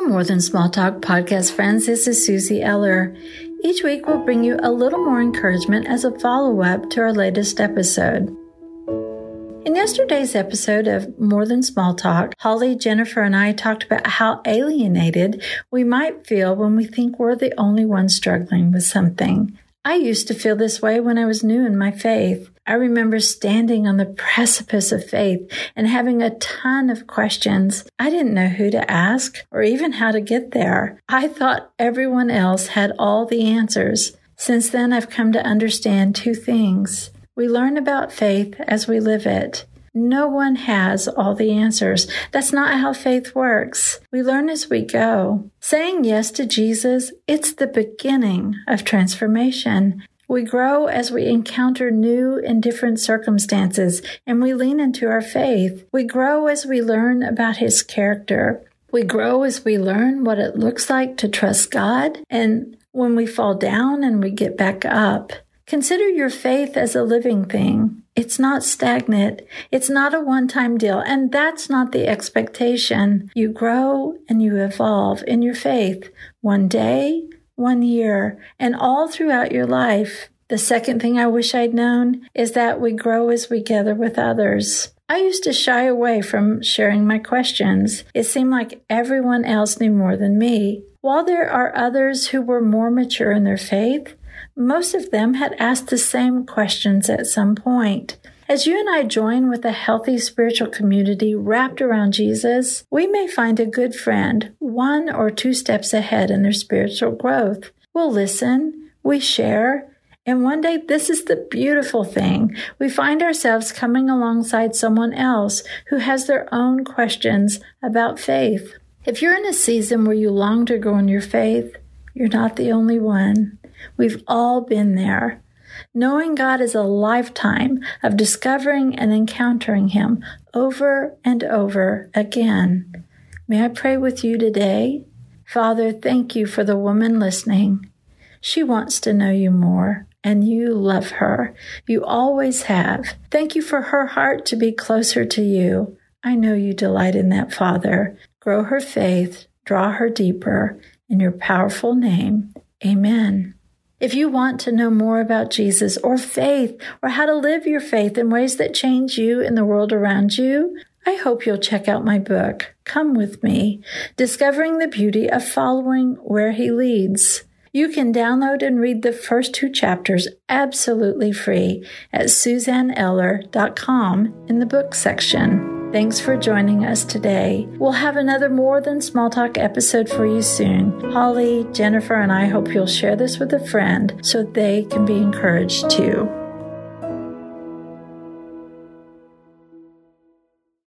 More Than Small Talk podcast friends. This is Suzie Eller. Each week we'll bring you a little more encouragement as a follow up to our latest episode. In yesterday's episode of More Than Small Talk, Holly, Jennifer, and I talked about how alienated we might feel when we think we're the only ones struggling with something. I used to feel this way when I was new in my faith. I remember standing on the precipice of faith and having a ton of questions. I didn't know who to ask or even how to get there. I thought everyone else had all the answers. Since then, I've come to understand two things. We learn about faith as we live it. No one has all the answers. That's not how faith works. We learn as we go. Saying yes to Jesus, it's the beginning of transformation. We grow as we encounter new and different circumstances and we lean into our faith. We grow as we learn about his character. We grow as we learn what it looks like to trust God and when we fall down and we get back up. Consider your faith as a living thing. It's not stagnant. It's not a one time deal. And that's not the expectation. You grow and you evolve in your faith one day, one year, and all throughout your life. The second thing I wish I'd known is that we grow as we gather with others. I used to shy away from sharing my questions. It seemed like everyone else knew more than me. While there are others who were more mature in their faith, most of them had asked the same questions at some point. As you and I join with a healthy spiritual community wrapped around Jesus, we may find a good friend one or two steps ahead in their spiritual growth. We'll listen, we share, and one day, this is the beautiful thing. We find ourselves coming alongside someone else who has their own questions about faith. If you're in a season where you long to grow in your faith, you're not the only one. We've all been there. Knowing God is a lifetime of discovering and encountering Him over and over again. May I pray with you today? Father, thank you for the woman listening. She wants to know you more, and you love her. You always have. Thank you for her heart to be closer to you. I know you delight in that, Father. Grow her faith, draw her deeper. In your powerful name, amen. If you want to know more about Jesus or faith or how to live your faith in ways that change you and the world around you, I hope you'll check out my book, Come With Me, Discovering the Beauty of Following Where He Leads. You can download and read the first two chapters absolutely free at suzanneeller.com in the book section. Thanks for joining us today. We'll have another More Than Small Talk episode for you soon. Holly, Jennifer, and I hope you'll share this with a friend so they can be encouraged too.